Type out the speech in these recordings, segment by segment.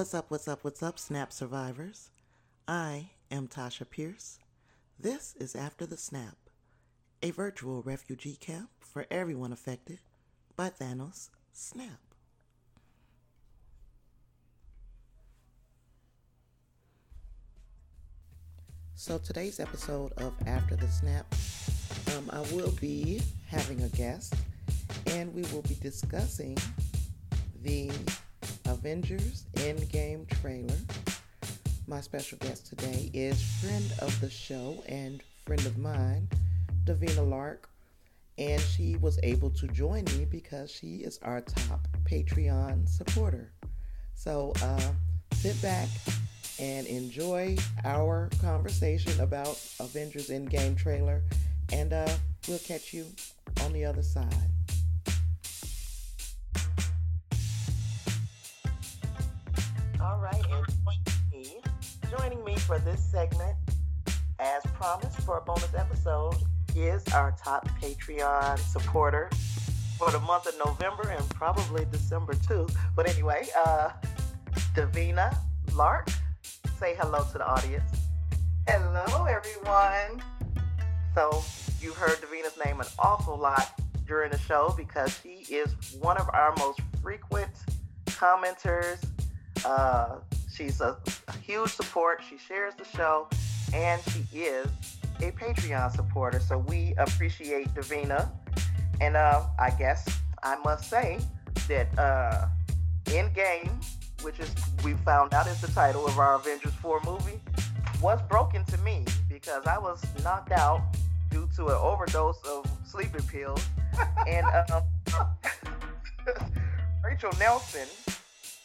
What's up, what's up, what's up, Snap survivors? I am Tasha Pierce. This is After the Snap, a virtual refugee camp for everyone affected by Thanos' snap. So, today's episode of After the Snap, um, I will be having a guest and we will be discussing the Avengers Endgame trailer. My special guest today is friend of the show and friend of mine, Davina Lark, and she was able to join me because she is our top Patreon supporter. So uh, sit back and enjoy our conversation about Avengers Endgame trailer, and uh, we'll catch you on the other side. All right, and joining me, for this segment, as promised for a bonus episode, is our top Patreon supporter for the month of November and probably December too. But anyway, uh, Davina Lark, say hello to the audience. Hello, everyone. So you heard Davina's name an awful lot during the show because she is one of our most frequent commenters. Uh, she's a, a huge support. She shares the show, and she is a Patreon supporter. So we appreciate Davina. And uh, I guess I must say that uh, Endgame, which is we found out is the title of our Avengers 4 movie, was broken to me because I was knocked out due to an overdose of sleeping pills. and um, Rachel Nelson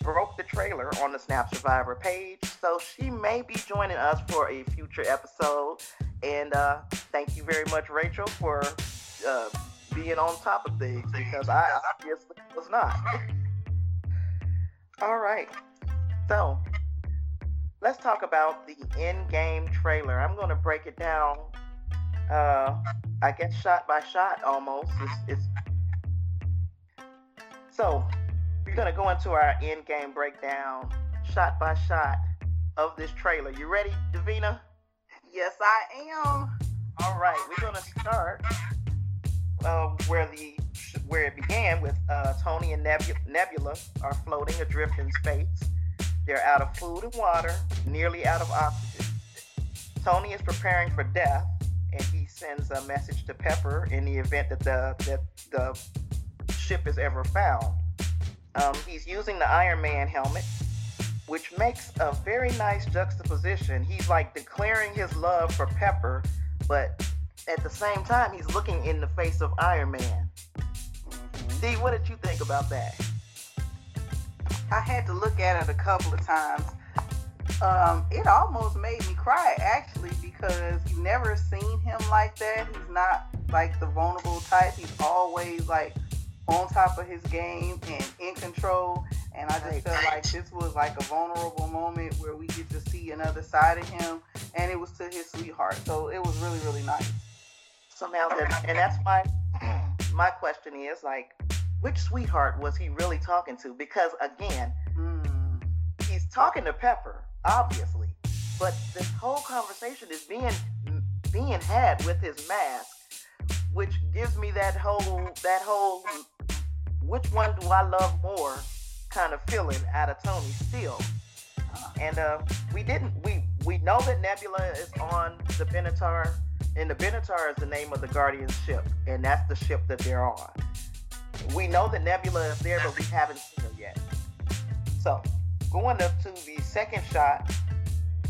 broke the trailer on the Snap Survivor page, so she may be joining us for a future episode. And uh, thank you very much, Rachel, for uh, being on top of things because I obviously was not. All right, so let's talk about the Endgame trailer. I'm going to break it down. Uh, I guess shot by shot almost. It's, it's... so we're to go into our Endgame breakdown, shot by shot of this trailer. You ready, Davina? Yes, I am. All right, we're to start uh, where the where it began with uh, Tony and Nebula, Nebula are floating adrift in space. They're out of food and water, nearly out of oxygen. Tony is preparing for death, and he sends a message to Pepper in the event that the that the ship is ever found. Um, he's using the Iron Man helmet, which makes a very nice juxtaposition. He's like declaring his love for Pepper, but at the same time, he's looking in the face of Iron Man. D, what did you think about that? I had to look at it a couple of times. Um, it almost made me cry actually because you've never seen him like that. He's not like the vulnerable type. He's always like on top of his game and in control. And I just felt like this was like a vulnerable moment where we get to see another side of him, and it was to his sweetheart. So it was really, really nice. So now that, and that's my my question is like, which sweetheart was he really talking to? Because again, Mm. he's talking to Pepper, obviously, but this whole conversation is being being had with his mask, which gives me that whole that whole which one do I love more kind of feeling out of Tony still. And uh, we didn't we we know that Nebula is on the Benatar, and the Benatar is the name of the Guardian ship, and that's the ship that they're on. We know that Nebula is there, but we haven't seen her yet. So, going up to the second shot,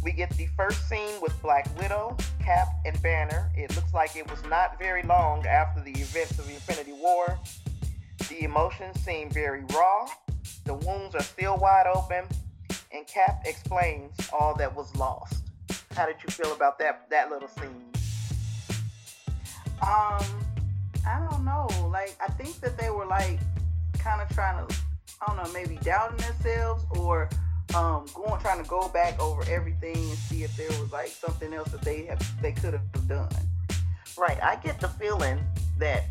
we get the first scene with Black Widow, Cap, and Banner. It looks like it was not very long after the events of Infinity War. The emotions seem very raw. The wounds are still wide open, and Cap explains all that was lost. How did you feel about that that little scene? Um, I don't know. Like, I think that they were like kind of trying to, I don't know, maybe doubting themselves or um going trying to go back over everything and see if there was like something else that they have they could have done. Right, I get the feeling that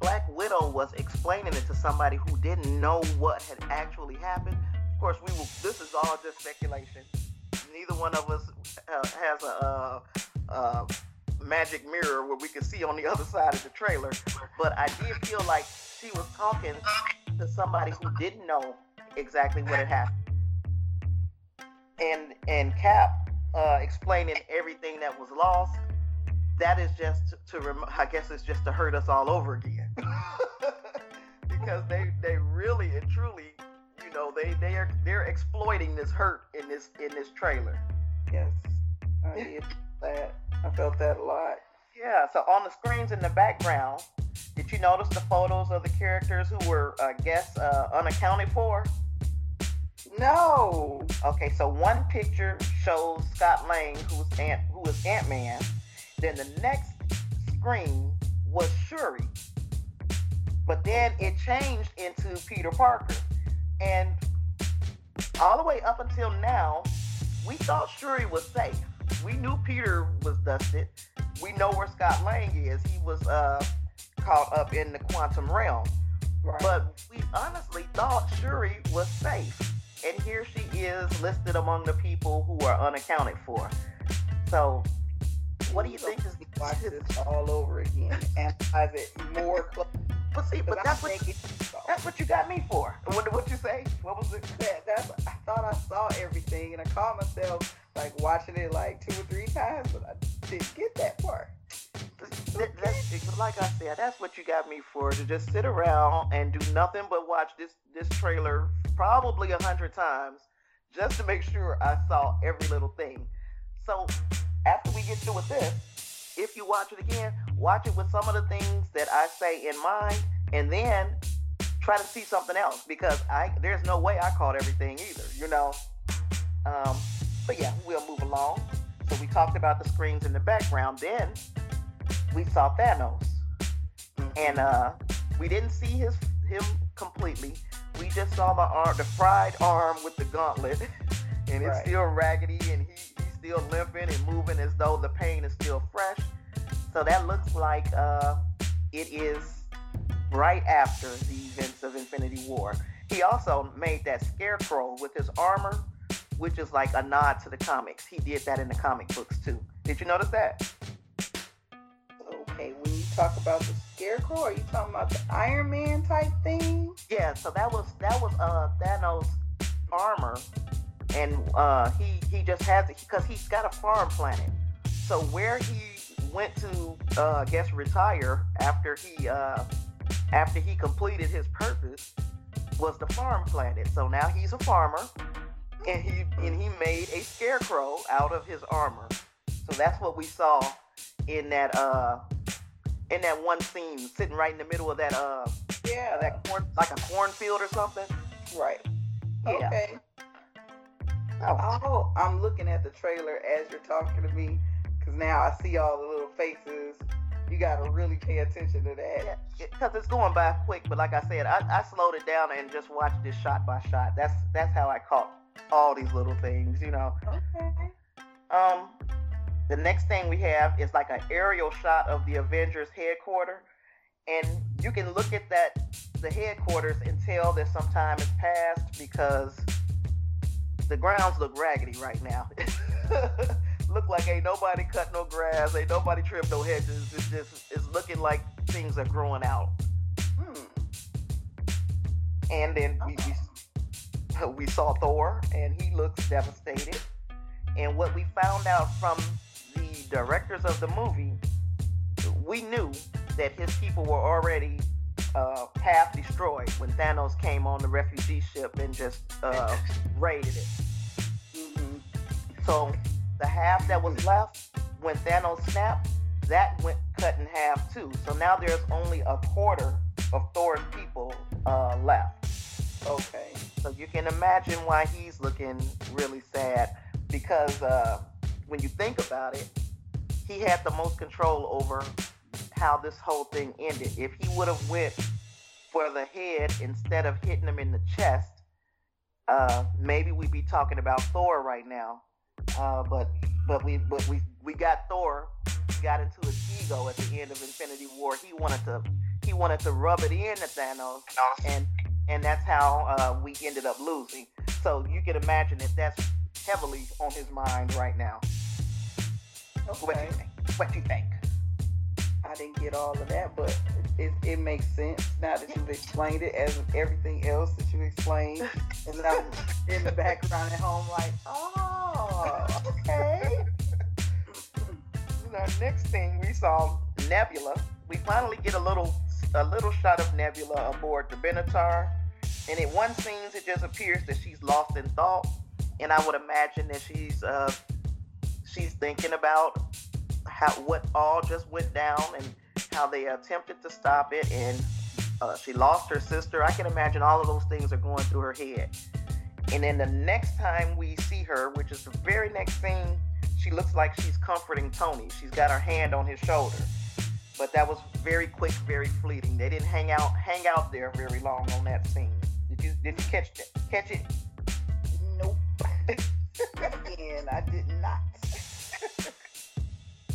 Black Widow was explaining it to somebody who didn't know what had actually happened of course, we will. This is all just speculation. Neither one of us uh, has a, uh, uh, magic mirror where we can see on the other side of the trailer. But I did feel like she was talking to somebody who didn't know exactly what had happened. And and Cap uh, explaining everything that was lost. That is just to, rem- I guess it's just to hurt us all over again. because they they really and truly, you know, they they are they're exploiting this hurt in this in this trailer. Yes, I did that. I felt that a lot. Yeah. So on the screens in the background, did you notice the photos of the characters who were, I guess, uh, unaccounted for? No. Okay, so one picture shows Scott Lang, who's Ant, who is Ant Man. Then the next screen was Shuri, but then it changed into Peter Parker, and all the way up until now, we thought Shuri was safe. We knew Peter was dusted. We know where Scott Lang is. He was uh, caught up in the quantum realm. Right. But we honestly thought Shuri was safe. And here she is listed among the people who are unaccounted for. So, what do you think is the watch this all over again, and analyze it more closely? But see, but that's what that's what you got me for. What what you say? What was it? that, that's I thought I saw everything, and I caught myself like watching it like two or three times, but I didn't get that part. That- that's- like I said, that's what you got me for to just sit around and do nothing but watch this this trailer probably a hundred times just to make sure I saw every little thing. So after we get through with this, if you watch it again, watch it with some of the things that I say in mind, and then try to see something else because I there's no way I caught everything either, you know. Um, but yeah, we'll move along. So we talked about the screens in the background. Then we saw Thanos, and uh, we didn't see his him completely. We just saw the arm, the fried arm with the gauntlet, and it's Right. still raggedy, and he, he's still limping and moving as though the pain is still fresh. So that looks like uh, it is right after the events of Infinity War. He also made that scarecrow with his armor, which is like a nod to the comics. He did that in the comic books too. Did you notice that? Okay, when you talk about the scarecrow, are you talking about the Iron Man type thing? Yeah, so that was that was uh Thanos armor, and uh he he just has it because he's got a farm planet. So where he went to uh I guess retire after he uh after he completed his purpose was the farm planet. So now he's a farmer, and he and he made a scarecrow out of his armor. So that's what we saw in that uh in that one scene, sitting right in the middle of that uh Yeah, that corn like a cornfield or something. right. Yeah. Okay. Oh, Oh, I'm looking at the trailer as you're talking to me because now I see all the little faces. You gotta really pay attention to that. because it's going by quick. But like I said, I, I slowed it down and just watched it shot by shot. That's that's how I caught all these little things, you know. Okay. Um, the next thing we have is like an aerial shot of the Avengers headquarters, and you can look at that the headquarters and tell that some time has passed because the grounds look raggedy right now. look like ain't nobody cut no grass, ain't nobody trimmed no hedges. It's just it's looking like things are growing out. Hmm. And then we, we we saw Thor, and he looks devastated. And what we found out from the directors of the movie, we knew that his people were already uh, half destroyed when Thanos came on the refugee ship and just uh, raided it. hmm So the half that was left when Thanos snapped, that went cut in half too. So now there's only a quarter of Thor's people uh, left. Okay. So you can imagine why he's looking really sad because uh, when you think about it, he had the most control over how this whole thing ended. If he would have went for the head instead of hitting him in the chest, uh, maybe we'd be talking about Thor right now. Uh, but but we but we we got Thor got into his ego at the end of Infinity War. He wanted to he wanted to rub it in at Thanos, and and that's how uh, we ended up losing. So So you can imagine that that's heavily on his mind right now. Okay. What do you think? What do you think? I didn't get all of that, but it, it makes sense now that you've explained it as everything else that you explained. and I'm in the background at home like, oh, okay. Our next thing we saw Nebula. We finally get a little a little shot of Nebula aboard the Benatar. And in one scene, it just appears that she's lost in thought. And I would imagine that she's uh, she's thinking about how what all just went down and how they attempted to stop it and uh, she lost her sister. I can imagine all of those things are going through her head. And then the next time we see her, which is the very next scene, she looks like she's comforting Tony. She's got her hand on his shoulder. But that was very quick, very fleeting. They didn't hang out hang out there very long on that scene. Did you did you catch it? Catch it? Nope. Again, I did not.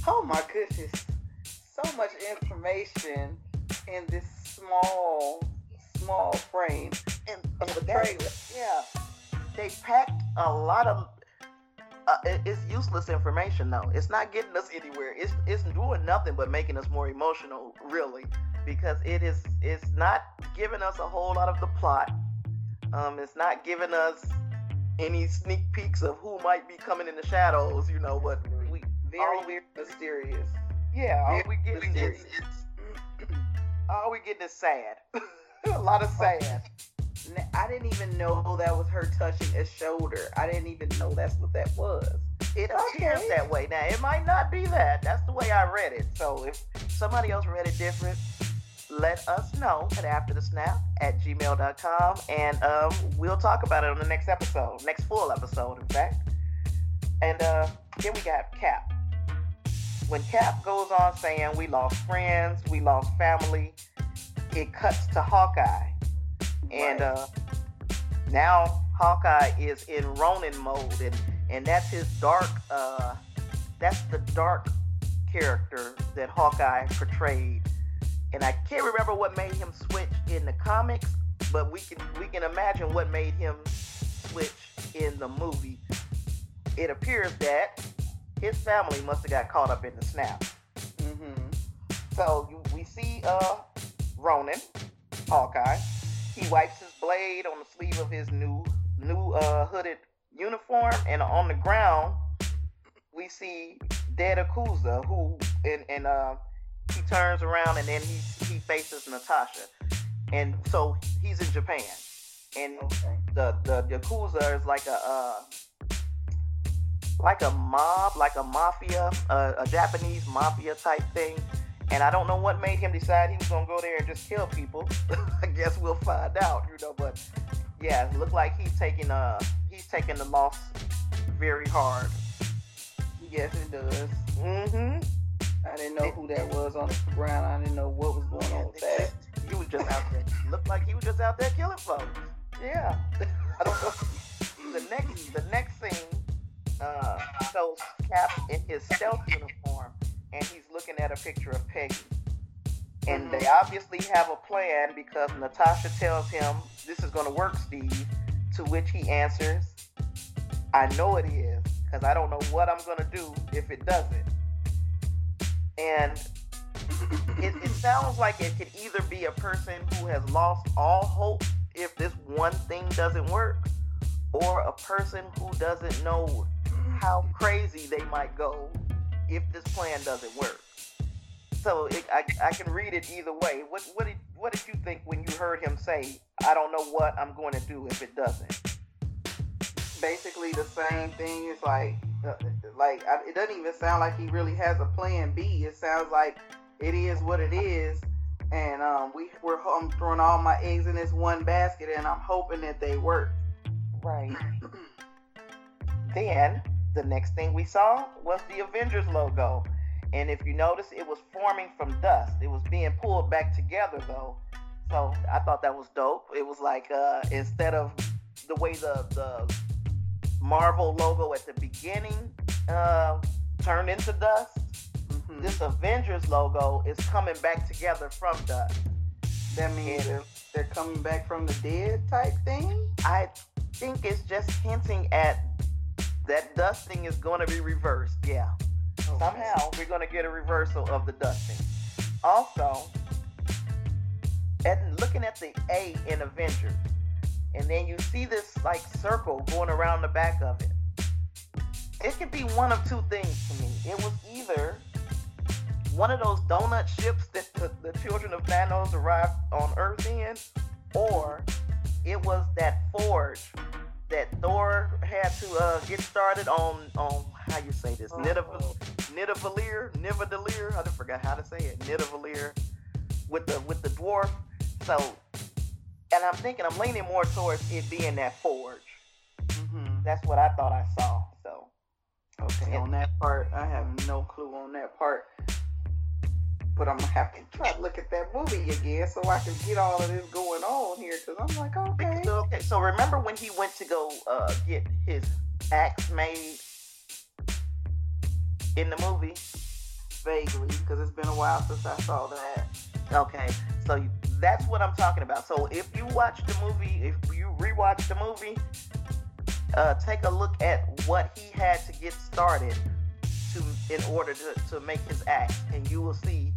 Oh my goodness. So much information in this small, small frame. And, trailer. Yeah. They packed a lot of uh, it's useless information though. It's not getting us anywhere. It's it's doing nothing but making us more emotional, really, because it is it's not giving us a whole lot of the plot. Um, it's not giving us any sneak peeks of who might be coming in the shadows, you know. But very weird, mysterious. Yeah, all we getting is all we getting is sad. a lot of sad. I didn't even know that was her touching his shoulder. I didn't even know that's what that was. It appears okay. that way. Now, it might not be that. That's the way I read it. So if somebody else read it different, let us know at after the snap at gmail.com and um, we'll talk about it on the next episode, next full episode, in fact. And uh, then we got Cap. When Cap goes on saying we lost friends, we lost family, it cuts to Hawkeye and uh, now Hawkeye is in Ronin mode, and and that's his dark. Uh, that's the dark character that Hawkeye portrayed, and I can't remember what made him switch in the comics, but we can we can imagine what made him switch in the movie. It appears that his family must have got caught up in the snap. Mm-hmm. So we see uh, Ronin, Hawkeye he wipes his blade on the sleeve of his new new uh, hooded uniform, and on the ground we see Dead Yakuza, who and and uh, he turns around and then he he faces Natasha, and so he's in Japan, and okay. the the Yakuza is like a uh, like a mob, like a mafia, uh, a Japanese mafia type thing and I don't know what made him decide he was gonna go there and just kill people. I guess we'll find out, you know. But yeah, it looked like he's taking uh he's taking the loss very hard. Yes, it does. Mm-hmm. I didn't know who that was on the ground. I didn't know what was going on with that. He was just out there. Looked like he was just out there killing folks. Yeah. I don't know. The next the next scene uh, Cap in his stealth uniform and he's looking at a picture of Peggy. And they mm-hmm. obviously have a plan because Natasha tells him, This is going to work, Steve. To which he answers, I know it is because I don't know what I'm going to do if it doesn't. And it, it sounds like it could either be a person who has lost all hope if this one thing doesn't work, or a person who doesn't know how crazy they might go if this plan doesn't work. So it, I, I can read it either way. What what did what did you think when you heard him say, "I don't know what I'm going to do if it doesn't"? Basically, the same thing. It's like uh, like it doesn't even sound like he really has a plan B. It sounds like it is what it is, and um, we we're I'm throwing all my eggs in this one basket, and I'm hoping that they work. Right. then the next thing we saw was the Avengers logo. And if you notice, it was forming from dust. It was being pulled back together though. So I thought that was dope. It was like uh, instead of the way the the Marvel logo at the beginning uh, turned into dust, mm-hmm. this Avengers logo is coming back together from dust. That means they're, they're coming back from the dead type thing. I think it's just hinting at that dusting is going to be reversed. Yeah. Okay. Somehow we're going to get a reversal of the dusting. Also, and looking at the A in Avengers, and then you see this like circle going around the back of it. It could be one of two things to me. It was either one of those donut ships that the, the children of Thanos arrived on Earth in, or it was that forge that Thor had to uh, get started on on how you say this, oh. Nidavellir, Nidavellir. I forgot how to say it, Nidavellir, with the with the dwarf. So, and I'm thinking I'm leaning more towards it being that forge. Mm-hmm. That's what I thought I saw. So, okay, and, on that part, I have no clue on that part but I'm gonna have to try to look at that movie again so I can get all of this going on here. Cause I'm like, okay. So, okay. So remember when he went to go uh, get his axe made in the movie? Vaguely, because it's been a while since I saw that. Okay. So that's what I'm talking about. So if you watch the movie, if you rewatch the movie, uh, take a look at what he had to get started to in order to, to make his act, and you will see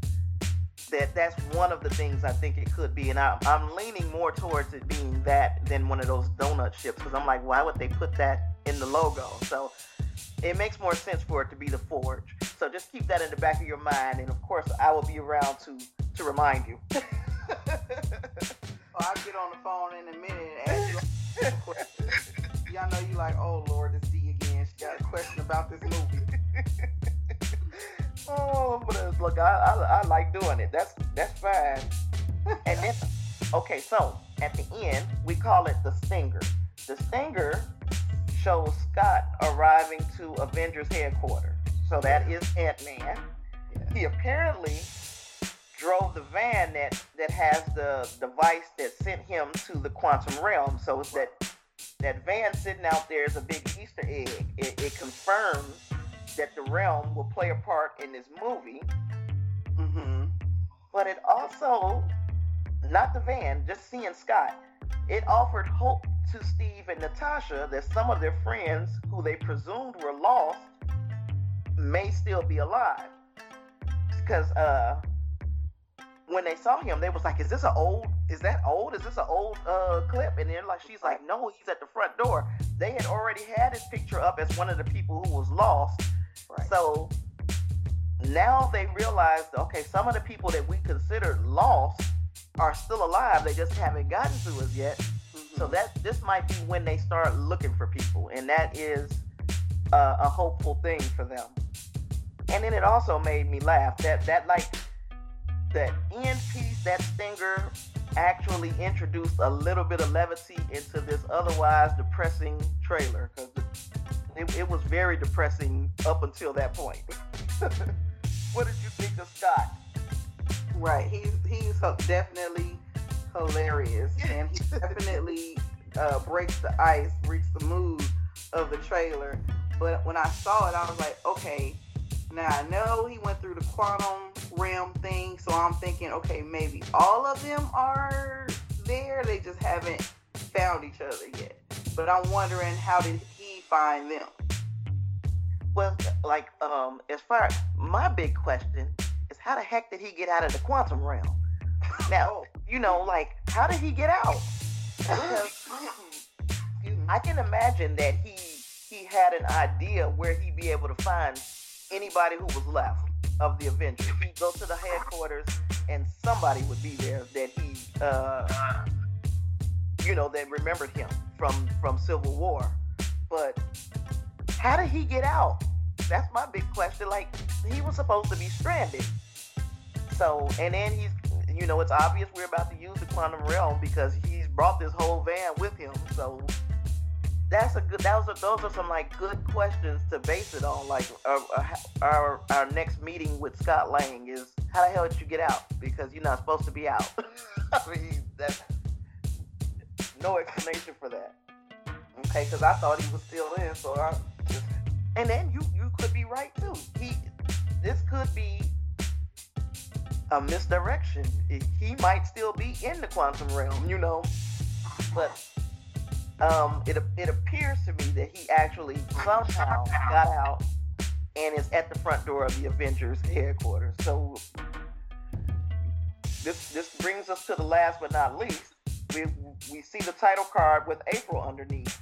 that that's one of the things I think it could be. And I, I'm leaning more towards it being that than one of those donut ships because I'm like, why would they put that in the logo? So it makes more sense for it to be the Forge. So just keep that in the back of your mind, and of course, I will be around to to remind you. Oh, well, I'll get on the phone in a minute and ask you a question. Y'all know you like, oh Lord, this D again. She got a question about this movie. oh, but uh, look, I, I, I like doing it. That's that's fine. and then, okay, so at the end we call it the stinger. The stinger shows Scott arriving to Avengers headquarters. So that is Ant Man. He apparently drove the van that that has the device that sent him to the quantum realm. So that that van sitting out there is a big Easter egg. It, it confirms that the realm will play a part in this movie. Mm-hmm. But it also, not the van, just seeing Scott, it offered hope to Steve and Natasha that some of their friends who they presumed were lost may still be alive. Because uh, when they saw him, they was like, "Is this an old? Is that old? Is this an old uh, clip?" And they're like, "She's like, no, he's at the front door." They had already had his picture up as one of the people who was lost, Right. So now they realize, okay, some of the people that we considered lost are still alive. They just haven't gotten to us yet. Mm-hmm. So that this might be when they start looking for people, and that is uh, a hopeful thing for them. And then it also made me laugh that that like the end piece, that stinger, actually introduced a little bit of levity into this otherwise depressing trailer because it, it was very depressing up until that point. what did you think of Scott? Right, he's he's definitely hilarious, and he definitely uh, breaks the ice, breaks the mood of the trailer. But when I saw it, I was like, okay, now I know he went through the quantum realm thing, so I'm thinking, okay, maybe all of them are there. They just haven't found each other yet. But I'm wondering how did find them? Well, like, um, as far as my big question is how the heck did he get out of the quantum realm? Now, you know, like, how did he get out? I can imagine that he he had an idea where he'd be able to find anybody who was left of the Avengers. He'd go to the headquarters and somebody would be there that he uh you know, that remembered him from from Civil War. But how did he get out? That's my big question. Like, he was supposed to be stranded. So, and then he's, you know, it's obvious we're about to use the quantum realm because he's brought this whole van with him. So, that's a good. Those are those are some like good questions to base it on. Like our our, our next meeting with Scott Lang is how the hell did you get out? Because you're not supposed to be out. I mean, that's no explanation for that. Okay, because I thought he was still in, so I just. And then you you could be right too. He this could be a misdirection. He might still be in the quantum realm, you know. But um, it it appears to me that he actually somehow got out and is at the front door of the Avengers headquarters. So this this brings us to the last but not least. We we see the title card with April underneath,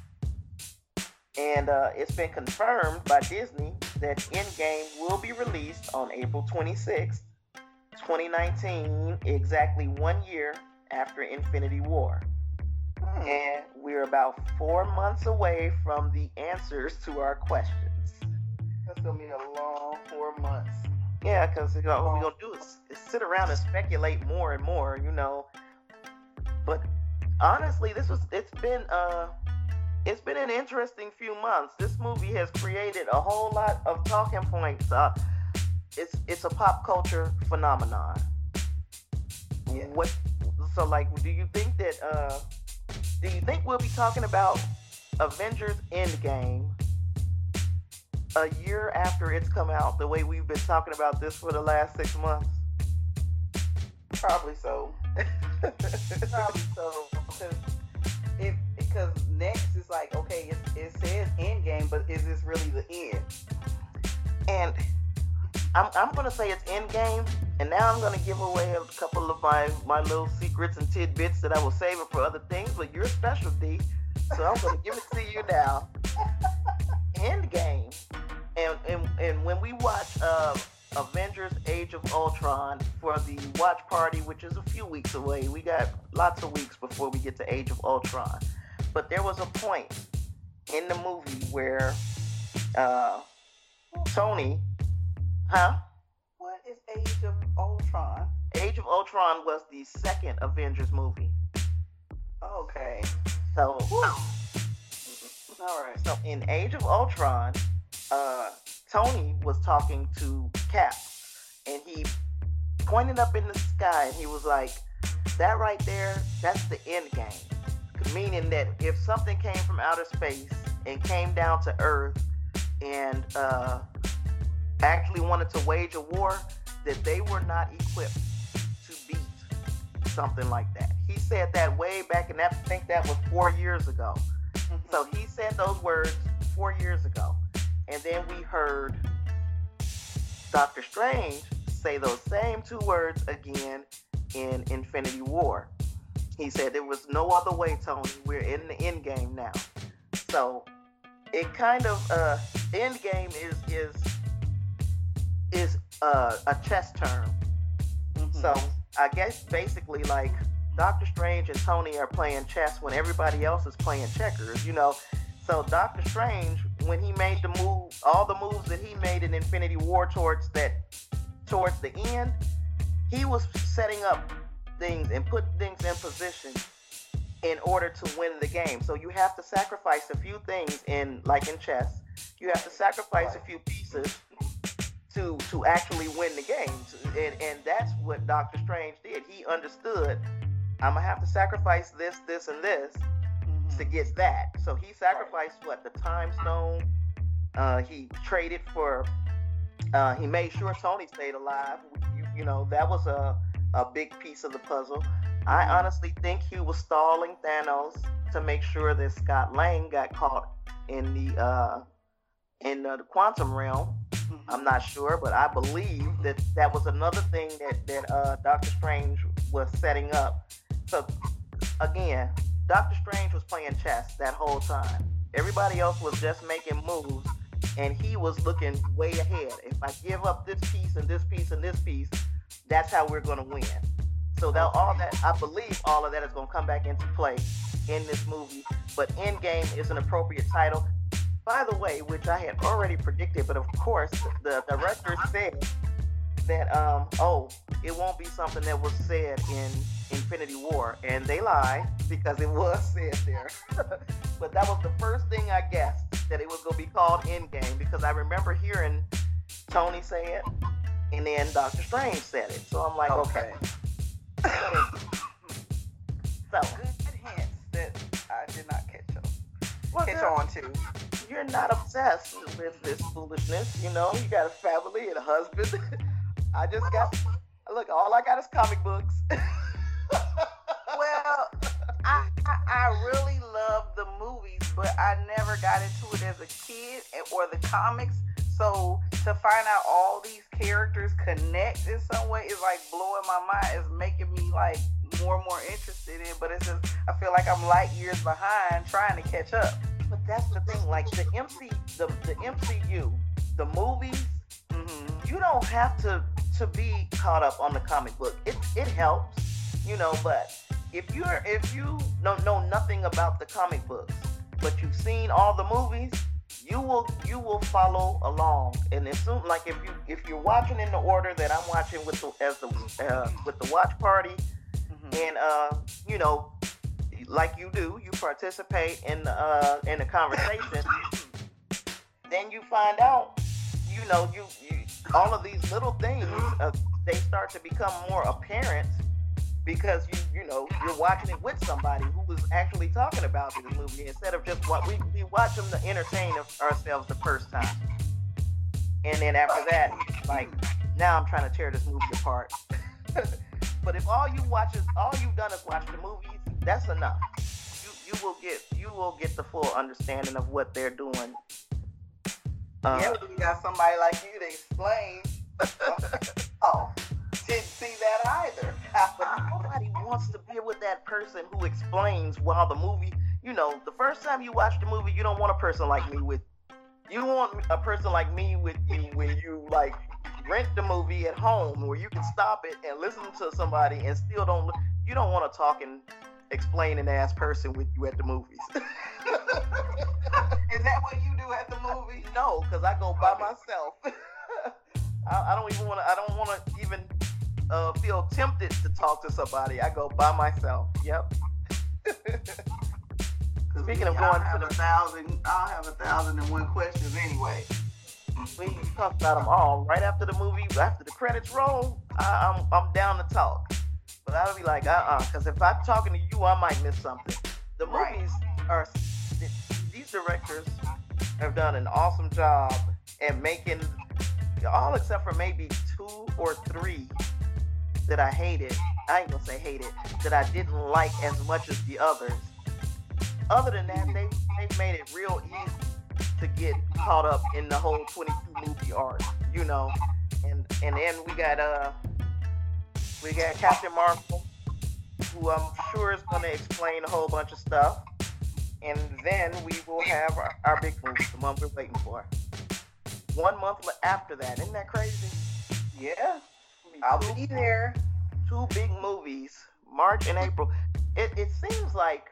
and uh, it's been confirmed by Disney that Endgame will be released on April 26th, 2019, exactly one year after Infinity War. Hmm. And we're about four months away from the answers to our questions. That's gonna be a long four months. Yeah, because you know, what we're gonna do is, is sit around and speculate more and more, you know. But honestly, this was it's been uh it's been an interesting few months. This movie has created a whole lot of talking points. Uh, it's it's a pop culture phenomenon. Yeah. What so like do you think that uh do you think we'll be talking about Avengers Endgame a year after it's come out, the way we've been talking about this for the last six months? Probably so. Probably so. Because if because next is like okay, it, it says end game, but is this really the end? And I'm I'm gonna say it's end game, and now I'm gonna give away a couple of my my little secrets and tidbits that I was saving for other things. But you're special, D, so I'm gonna give it to you now. End game and and, and when we watch uh, Avengers: Age of Ultron for the watch party, which is a few weeks away, we got lots of weeks before we get to Age of Ultron. But there was a point in the movie where uh, Tony, huh? What is Age of Ultron? Age of Ultron was the second Avengers movie. Okay. So, all right. So in Age of Ultron, uh, Tony was talking to Cap, and he pointed up in the sky, and he was like, "That right there, that's the end game." Meaning that if something came from outer space and came down to Earth and uh, actually wanted to wage a war, that they were not equipped to beat something like that. He said that way back, and I think that was four years ago. Mm-hmm. So he said those words four years ago. And then we heard Doctor Strange say those same two words again in Infinity War. He said there was no other way, Tony. We're in the end game now. So it kind of uh end game is is is uh, a chess term. Mm-hmm. So I guess basically like Doctor Strange and Tony are playing chess when everybody else is playing checkers, you know. So Doctor Strange when he made the move, all the moves that he made in Infinity War towards that, towards the end, he was setting up things and put things in position in order to win the game. So you have to sacrifice a few things in, like in chess, you have to sacrifice a few pieces to to actually win the game. And and that's what Doctor Strange did. He understood. I'm gonna have to sacrifice this, this, and this to get that. So he sacrificed what the time stone. Uh, he traded for. Uh, he made sure Tony stayed alive. You, you know that was a a big piece of the puzzle. I honestly think he was stalling Thanos to make sure that Scott Lang got caught in the uh, in the quantum realm. I'm not sure, but I believe that that was another thing that that uh, Doctor Strange was setting up. So again, Doctor Strange was playing chess that whole time. Everybody else was just making moves, and he was looking way ahead. If I give up this piece and this piece and this piece, that's how we're going to win. So that all that I believe all of that is going to come back into play in this movie. But Endgame is an appropriate title. By the way, which I had already predicted, but of course the director said that um oh it won't be something that was said in Infinity War, and they lie because it was said there. but that was the first thing I guessed that it was gonna be called Endgame because I remember hearing Tony say it, and then Doctor Strange said it. So I'm like, okay. okay. so good hints that I did not catch on. Well, catch on to. You're not obsessed with this foolishness, you know. You got a family and a husband. I just got look. All I got is comic books. well, I, I, I really love the movies, but I never got into it as a kid or the comics. So to find out all these characters connect in some way is like blowing my mind. It's making me like more and more interested in. But it's just I feel like I'm light years behind trying to catch up. But that's the thing. Like the MC, the the MCU, the movies. Mm-hmm. You don't have to to be caught up on the comic book. It it helps, you know. But if you're if you don't know nothing about the comic books, but you've seen all the movies, you will you will follow along. And as soon like if you if you're watching in the order that I'm watching with the as the uh, with the watch party, mm-hmm. and uh, you know, like you do, you participate in the uh, in the conversation. then you find out, you know, you, you all of these little things uh, they start to become more apparent because you you know you're watching it with somebody who was actually talking about this movie instead of just what we, we watch them to entertain ourselves the first time. And then after that like now i'm trying to tear this movie apart. But if all you watch is all you've done is watch the movies that's enough. You you will get you will get the full understanding of what they're doing. Uh, yeah, you got somebody like you to explain. Oh didn't see that either. But nobody wants to be with that person who explains while the movie, you know, the first time you watch the movie, you don't want a person like me with, you want a person like me with you when you like rent the movie at home where you can stop it and listen to somebody and still don't, you don't want to talk and explaining ass person with you at the movies. Is that what you do at the movies? No, because I go by myself. I, I, don't even want to. I don't want to even uh, feel tempted to talk to somebody, I go by myself. Yep. Speaking of going to the thousand, I'll have a thousand and one questions anyway. We talk about them all right after the movie, after the credits roll. I, am I'm, I'm down to talk, but I'll be like, uh, uh because if I'm talking to you, I might miss something. The movies are these directors have done an awesome job at making all except for maybe two or three that I hated, I ain't gonna say hated, that I didn't like as much as the others. Other than that, they they made it real easy to get caught up in the whole 22 movie arc, you know. And and then we got uh we got Captain Marvel, who I'm sure is gonna explain a whole bunch of stuff. And then we will have our, our big movie, the one we're waiting for. One month after that, isn't that crazy? Yeah. I'll be there. Two big movies, March and April. It, it seems like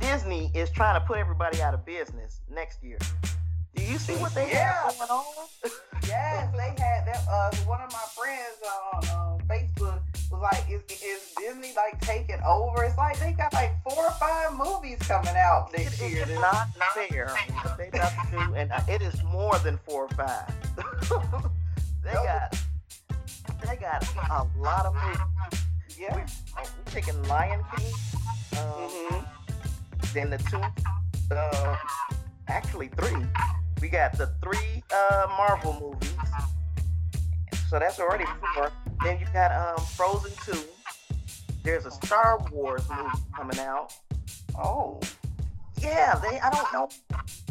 Disney is trying to put everybody out of business next year. Do you see what they yeah. have going on? yes, they had that. Uh, one of my friends on uh, Facebook was like, is, "Is Disney like taking over?" It's like they got like four or five movies coming out next it, year. It's not fair what they got to do, and it is more than four or five. they got they got a lot of movies. Yeah, we, are taking Lion King. Um, mm-hmm. Then the two, uh, actually three. We got the three uh, Marvel movies. So that's already four. Then you got um, Frozen 2. There's a Star Wars movie coming out. Oh. Yeah, they I don't know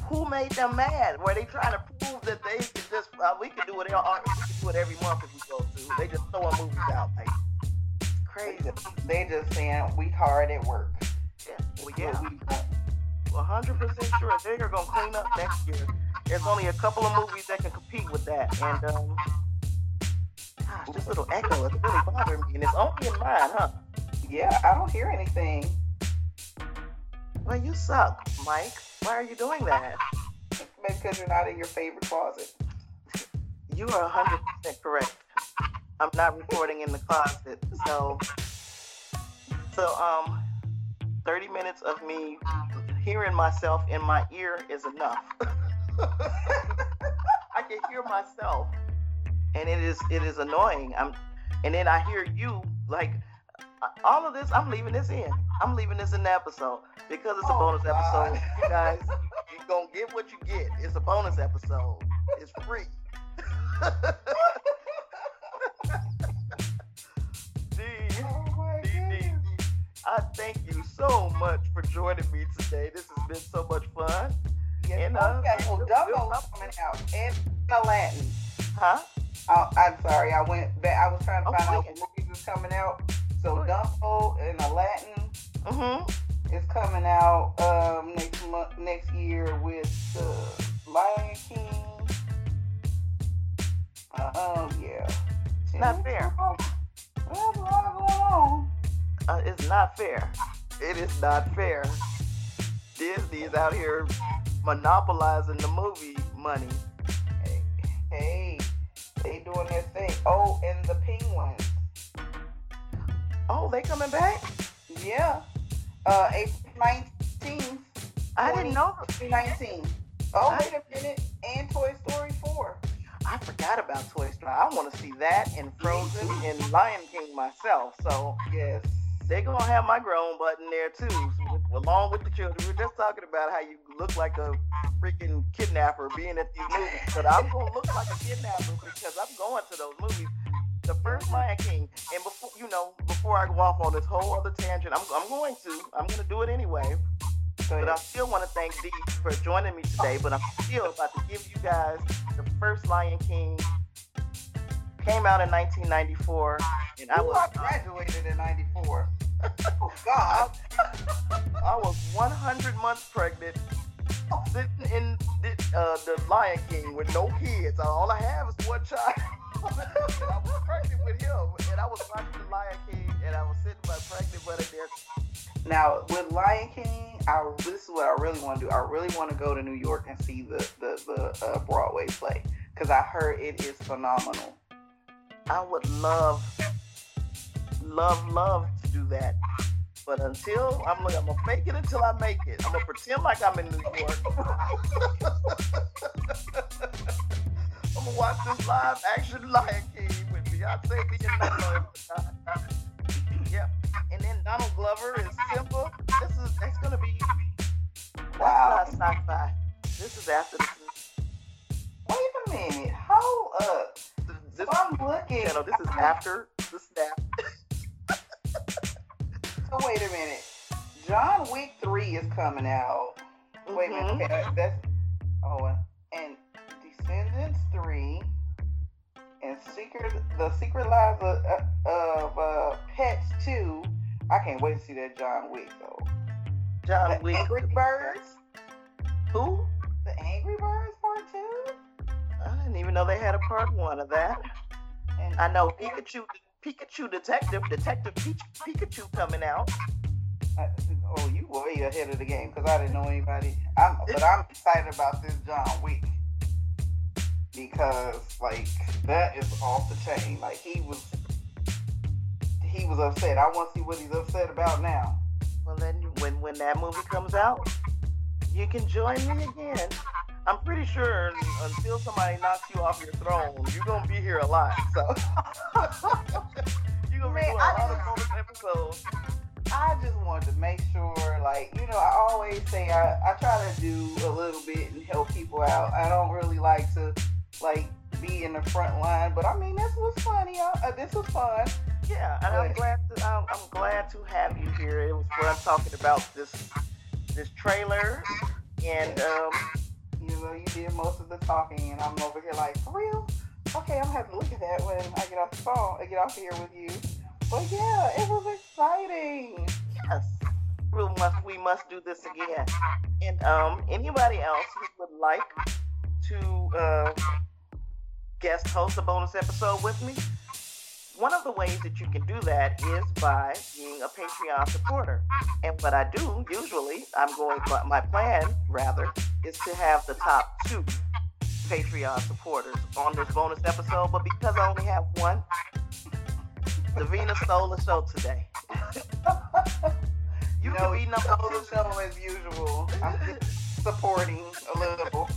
who made them mad. Were they trying to prove that they could just uh, we can do it all, we can do it every month if we go to. They just throw throwing movies out like crazy. They just saying we hard at work. Yeah, well, yeah. We, 100% sure they're gonna clean up next year. There's only a couple of movies that can compete with that, and um, gosh, this little echo is really bothering me, and it's only in mine, huh? Yeah, I don't hear anything. Well, you suck, Mike. Why are you doing that? Maybe because you're not in your favorite closet. You are 100% correct. I'm not recording in the closet. So, so um, 30 minutes of me hearing myself in my ear is enough. I can hear myself, and it is it is annoying. I'm, and then I hear you like all of this. I'm leaving this in. I'm leaving this in the episode because it's a oh, bonus God. episode. You guys, you're gonna get what you get. It's a bonus episode. It's free. D, oh D, D, D, I thank you so much for joining me today. This has been so much fun. Yes, and, uh, okay. Well, Dumbo's coming out and Aladdin. Huh? Oh, I'm sorry. I went back. I was trying to find out what movies is coming out. So Dumbo and Aladdin mm-hmm. Is coming out um, next month, next year with uh, Lion King. Uh, um, yeah. Not fair. There's a lot going on. Uh, it's not fair. It is not fair. Disney is out here monopolizing the movie money. Hey, hey, they doing their thing. Oh, and the Penguins. Oh, they coming back? Yeah. Uh, April 19th. I didn't know. 2019. Oh, I, wait a minute. And Toy Story 4. I forgot about Toy Story. I want to see that and Frozen and Lion King myself. So yes, they're gonna have my grown button there too, along with the children. We are just talking about how you look like a freaking kidnapper being at these movies, but I'm gonna look like a kidnapper because I'm going to those movies. The first Lion King, and before you know, before I go off on this whole other tangent, I'm, I'm going to, I'm gonna do it anyway. But I still want to thank Dee for joining me today. But I'm still about to give you guys the first Lion King. Came out in 1994, and I was graduated in '94. oh God! I was 100 months pregnant, sitting in the, uh, the Lion King with no kids. All I have is one child. I was pregnant with him, and I was watching the Lion King, and I was sitting my pregnant there. Now with Lion King, I this is what I really want to do. I really want to go to New York and see the the, the uh, Broadway play because I heard it is phenomenal. I would love, love, love to do that. But until I'm I'm gonna fake it until I make it. I'm gonna pretend like I'm in New York. Gonna watch this live action Lion King with Beyonce being Nala. Yep. And then Donald Glover is Simba. This is that's gonna be wow. Sci-fi. This is after Wait a minute. Hold up. This, I'm looking. You know, this is after the snap. so wait a minute. John Wick 3 is coming out. Mm-hmm. Wait a minute. Okay, that's oh and Descendants 3 and Secret the Secret Lives of, of uh, Pets 2. I can't wait to see that John Wick though. John the Wick. Angry Birds. Who? The Angry Birds Part 2? I didn't even know they had a part one of that. And I know Pikachu, Pikachu Detective, Detective Pikachu coming out. Uh, oh, you way ahead of the game because I didn't know anybody. I'm, but I'm excited about this John Wick because like that is off the chain. Like he was, he was upset. I want to see what he's upset about now. Well, then when when that movie comes out, you can join me again. I'm pretty sure until somebody knocks you off your throne, you're gonna be here a lot. So you're gonna be doing a lot of bonus episodes. I just wanted to make sure, like, you know, I always say I, I try to do a little bit and help people out. I don't really like to, like, be in the front line, but I mean, this was funny. Uh, this was fun. Yeah, and I'm glad to, I'm, I'm glad to have you here. It was fun talking about this this trailer, and um, you know, you did most of the talking, and I'm over here like, for real? Okay, I'm gonna have to look at that when I get off the phone, I get off here with you. But yeah, it was exciting. Yes, we must we must do this again. And um, anybody else who would like to uh, guest host a bonus episode with me, one of the ways that you can do that is by being a Patreon supporter. And what I do usually, I'm going, my plan rather, is to have the top two Patreon supporters on this bonus episode. But because I only have one, Davina stole the show today. you know, can be number two. the show as usual. I'm supporting a little.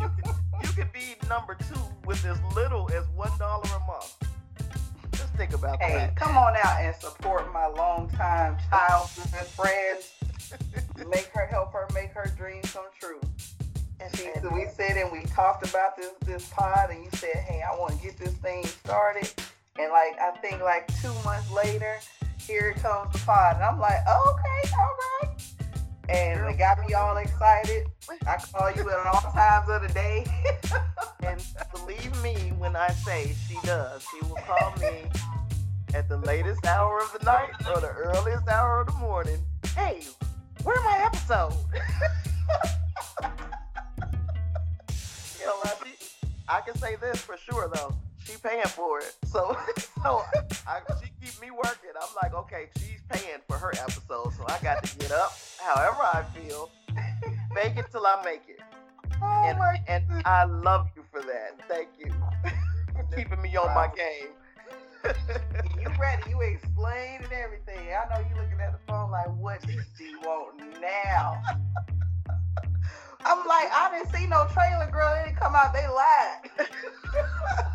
you, can, you can be number two with as little as one dollar a month Just think about hey, that. come on out and support my longtime childhood friend. make her help her make her dreams come true. And she, so we said and we talked about this this pod, and you said, "Hey, I want to get this thing started." And like I think like two months later, here comes the pod. And I'm like, okay, all right. And it got me all excited. I call you at all times of the day. and believe me when I say she does. She will call me at the latest hour of the night or the earliest hour of the morning. Hey, where my episode? you know, I, I can say this for sure though she paying for it. So, so I, she keep me working. I'm like, okay, she's paying for her episode, so I got to get up however I feel, make it till I make it. Oh and, my and I love you for that. Thank you for keeping me on my game. you ready? You explained and everything. I know you looking at the phone like, what does she want now? I'm like, I didn't see no trailer, girl. It didn't come out. They lied.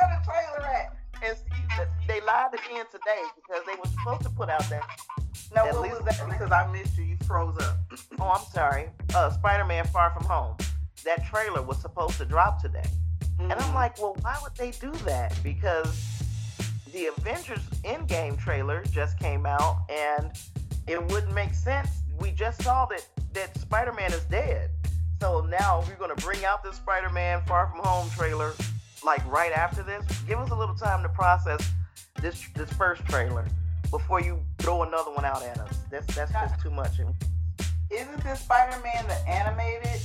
Where the trailer at? And see, they lied again today because they were supposed to put out that. No, what was that? Because I missed you. You froze up. oh, I'm sorry. Uh, Spider-Man: Far From Home. That trailer was supposed to drop today, mm-hmm. and I'm mm-hmm. like, well, why would they do that? Because the Avengers Endgame trailer just came out, and it wouldn't make sense. We just saw that that Spider-Man is dead. So now we're gonna bring out this Spider-Man Far From Home trailer like right after this, give us a little time to process this this first trailer before you throw another one out at us. That's that's just too much. Isn't this Spider-Man the animated?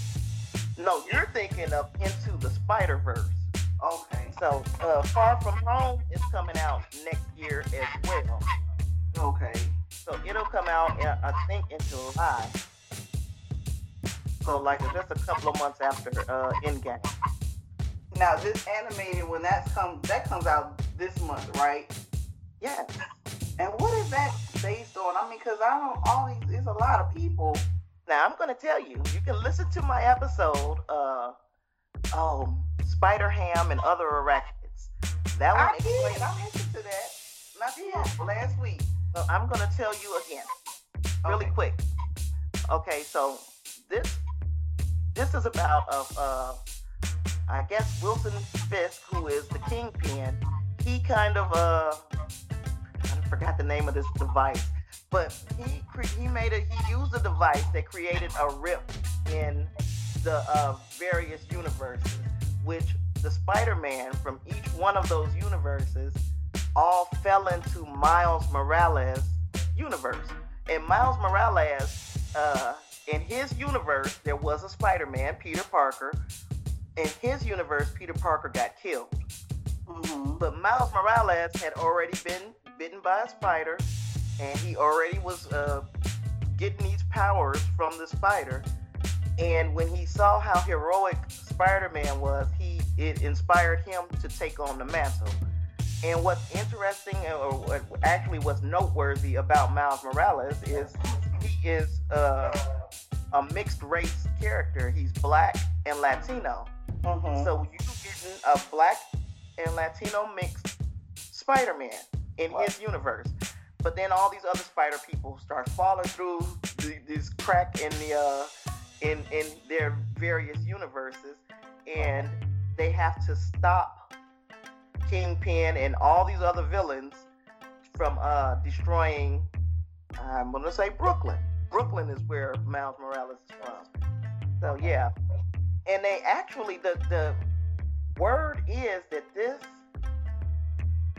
No, you're thinking of Into the Spider Verse. Okay. So uh, Far From Home is coming out next year as well. Okay. So it'll come out, uh, I think, in July. So like just a couple of months after uh, Endgame. Now this animated when that comes that comes out this month, right? Yes. And what is that based on? I mean, because I don't all these. There's a lot of people. Now I'm gonna tell you. You can listen to my episode. Uh, um, Spider Ham and other arachnids. That one. I did. I listened to that. Not yet. Last week. So I'm gonna tell you again, really okay. quick. Okay, so this this is about a. Uh, I guess Wilson Fisk, who is the kingpin, he kind of uh, I forgot the name of this device, but he he made it. He used a device that created a rip in the uh, various universes, which the Spider-Man from each one of those universes all fell into Miles Morales' universe. And Miles Morales, uh, in his universe, there was a Spider-Man, Peter Parker, in his universe, Peter Parker got killed. Mm-hmm. But Miles Morales had already been bitten by a spider, and he already was uh, getting these powers from the spider. And when he saw how heroic Spider-Man was, he it inspired him to take on the mantle. And what's interesting, or what actually what's noteworthy about Miles Morales is he is uh, a mixed race character. He's black and Latino. Mm-hmm. So you getting a black and Latino mixed Spider-Man in wow. his universe. But then all these other Spider people start falling through the, this crack in the uh, in in their various universes, and they have to stop Kingpin and all these other villains from uh, destroying. I'm gonna say Brooklyn. Brooklyn is where Miles Morales is from. So yeah, and they actually the the word is that this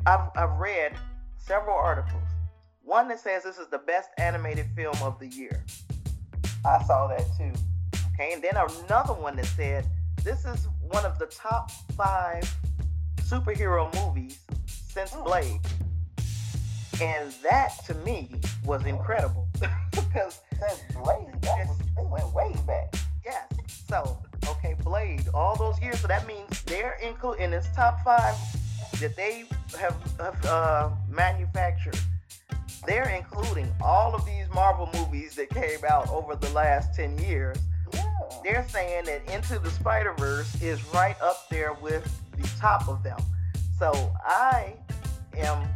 I've, I've read several articles. One that says this is the best animated film of the year. I saw that too. Okay, and then another one that said this is one of the top five superhero movies since oh. Blade. And that to me was incredible because since Blade, that was, they went way back. Yes. So Blade, all those years. So that means they're included in this top five that they have, have uh, manufactured. They're including all of these Marvel movies that came out over the last 10 years. Yeah. They're saying that Into the Spider Verse is right up there with the top of them. So I am,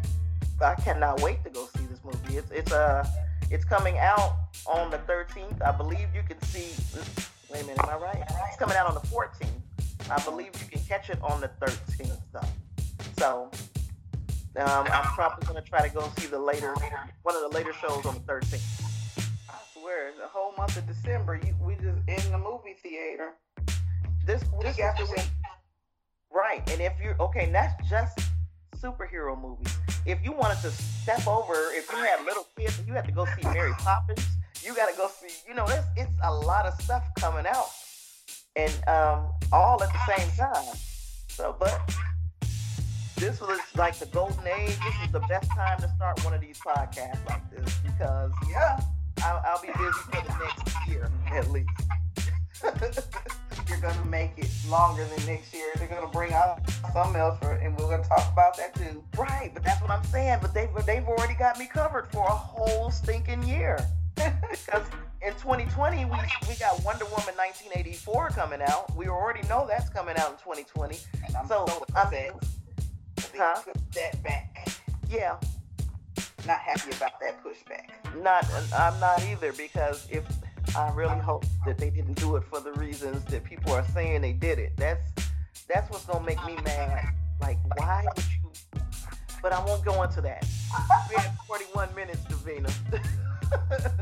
I cannot wait to go see this movie. It's it's uh, it's coming out on the 13th. I believe you can see Wait a minute, am I right? It's coming out on the 14th. I believe you can catch it on the 13th, though. So, Um, I'm probably gonna try to go see the later one of the later shows on the 13th. I swear, the whole month of December, you, we just in the movie theater. This Week this after week. Right, and if you're okay, and that's just superhero movies. If you wanted to step over, if you had little kids, and you had to go see Mary Poppins. You got to go see. You know, it's it's a lot of stuff coming out, and um, all at the same time. So, but this was like the golden age. This is the best time to start one of these podcasts like this because Yeah, I'll, I'll be busy for the next year at least. you're gonna make it longer than next year. They're gonna bring out something else, for, and we're gonna talk about that too. Right, but that's what I'm saying. But they've they've already got me covered for a whole stinking year. Because in 2020 we we got Wonder Woman 1984 coming out. We already know that's coming out in 2020. And I'm So, so I'm- upset. that they Huh? took that back. Yeah, Not happy about that pushback. not I'm not either because if I really hope that they didn't do it for the reasons that people are saying they did it. That's that's what's gonna make me mad. Like why would you? But I won't go into that. We have 41 minutes, Davina.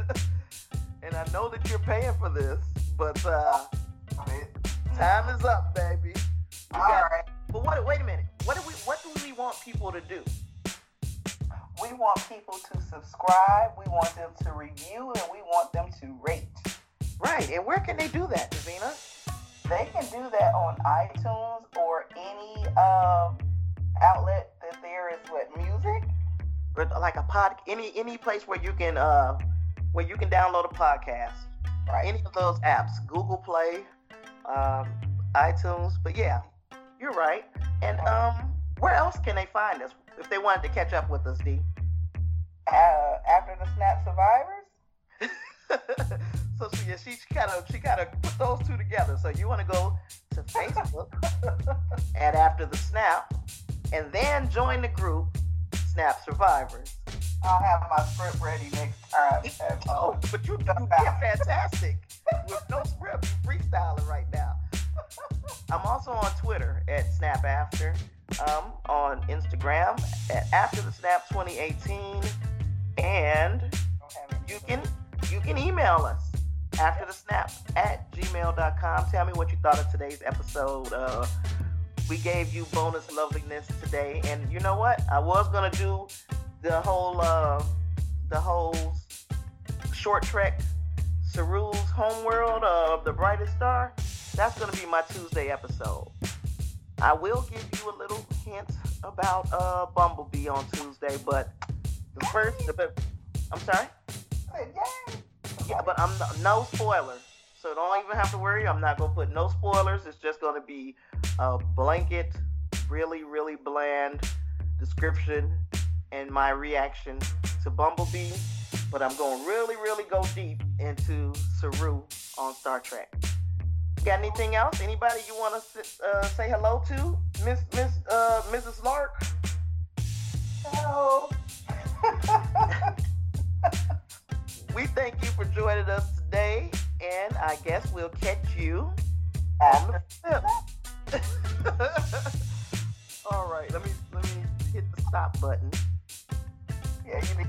paying for this, but uh, time is up, baby. All right. But what? Wait a minute. What do we? What do we want people to do? We want people to subscribe. We want them to review, and we want them to rate. Right. And where can they do that, Davina? They can do that on iTunes or any um, outlet that there is what music. Or like a pod? Any any place where you can uh where you can download a podcast? Right. Any of those apps? Google Play, um, iTunes. But yeah, you're right. And um, where else can they find us if they wanted to catch up with us, D? Uh, after the Snap Survivors. so she, yeah, she kind of she kind of put those two together. So you want to go to Facebook at After the Snap, and then join the group Snap Survivors. I'll have my script ready next time. Oh, but you you did fantastic with no script. Freestyling right now. I'm also on Twitter at Snap After. Um, on Instagram at After the Snap 2018, and you can you can email us after the snap at gmail.com tell me what you thought of today's episode uh, we gave you bonus loveliness today. And you know what? I was gonna do the whole uh, the whole short trek Saru's homeworld of the brightest star. That's gonna be my tuesday episode. I will give you a little hint about uh, bumblebee on tuesday but the first the, i'm sorry? Yeah, but I'm no spoilers. So don't even have to worry. I'm not gonna put no spoilers. It's just gonna be a blanket, really, really bland description and my reaction to Bumblebee. But I'm gonna really, really go deep into Saru on Star Trek. Got anything else? Anybody you want to uh, say hello to, Miss Miss uh, Mrs. Lark? Hello. We thank you for joining us today, and I guess we'll catch you After All right, let me let me hit the stop button. Yeah, you need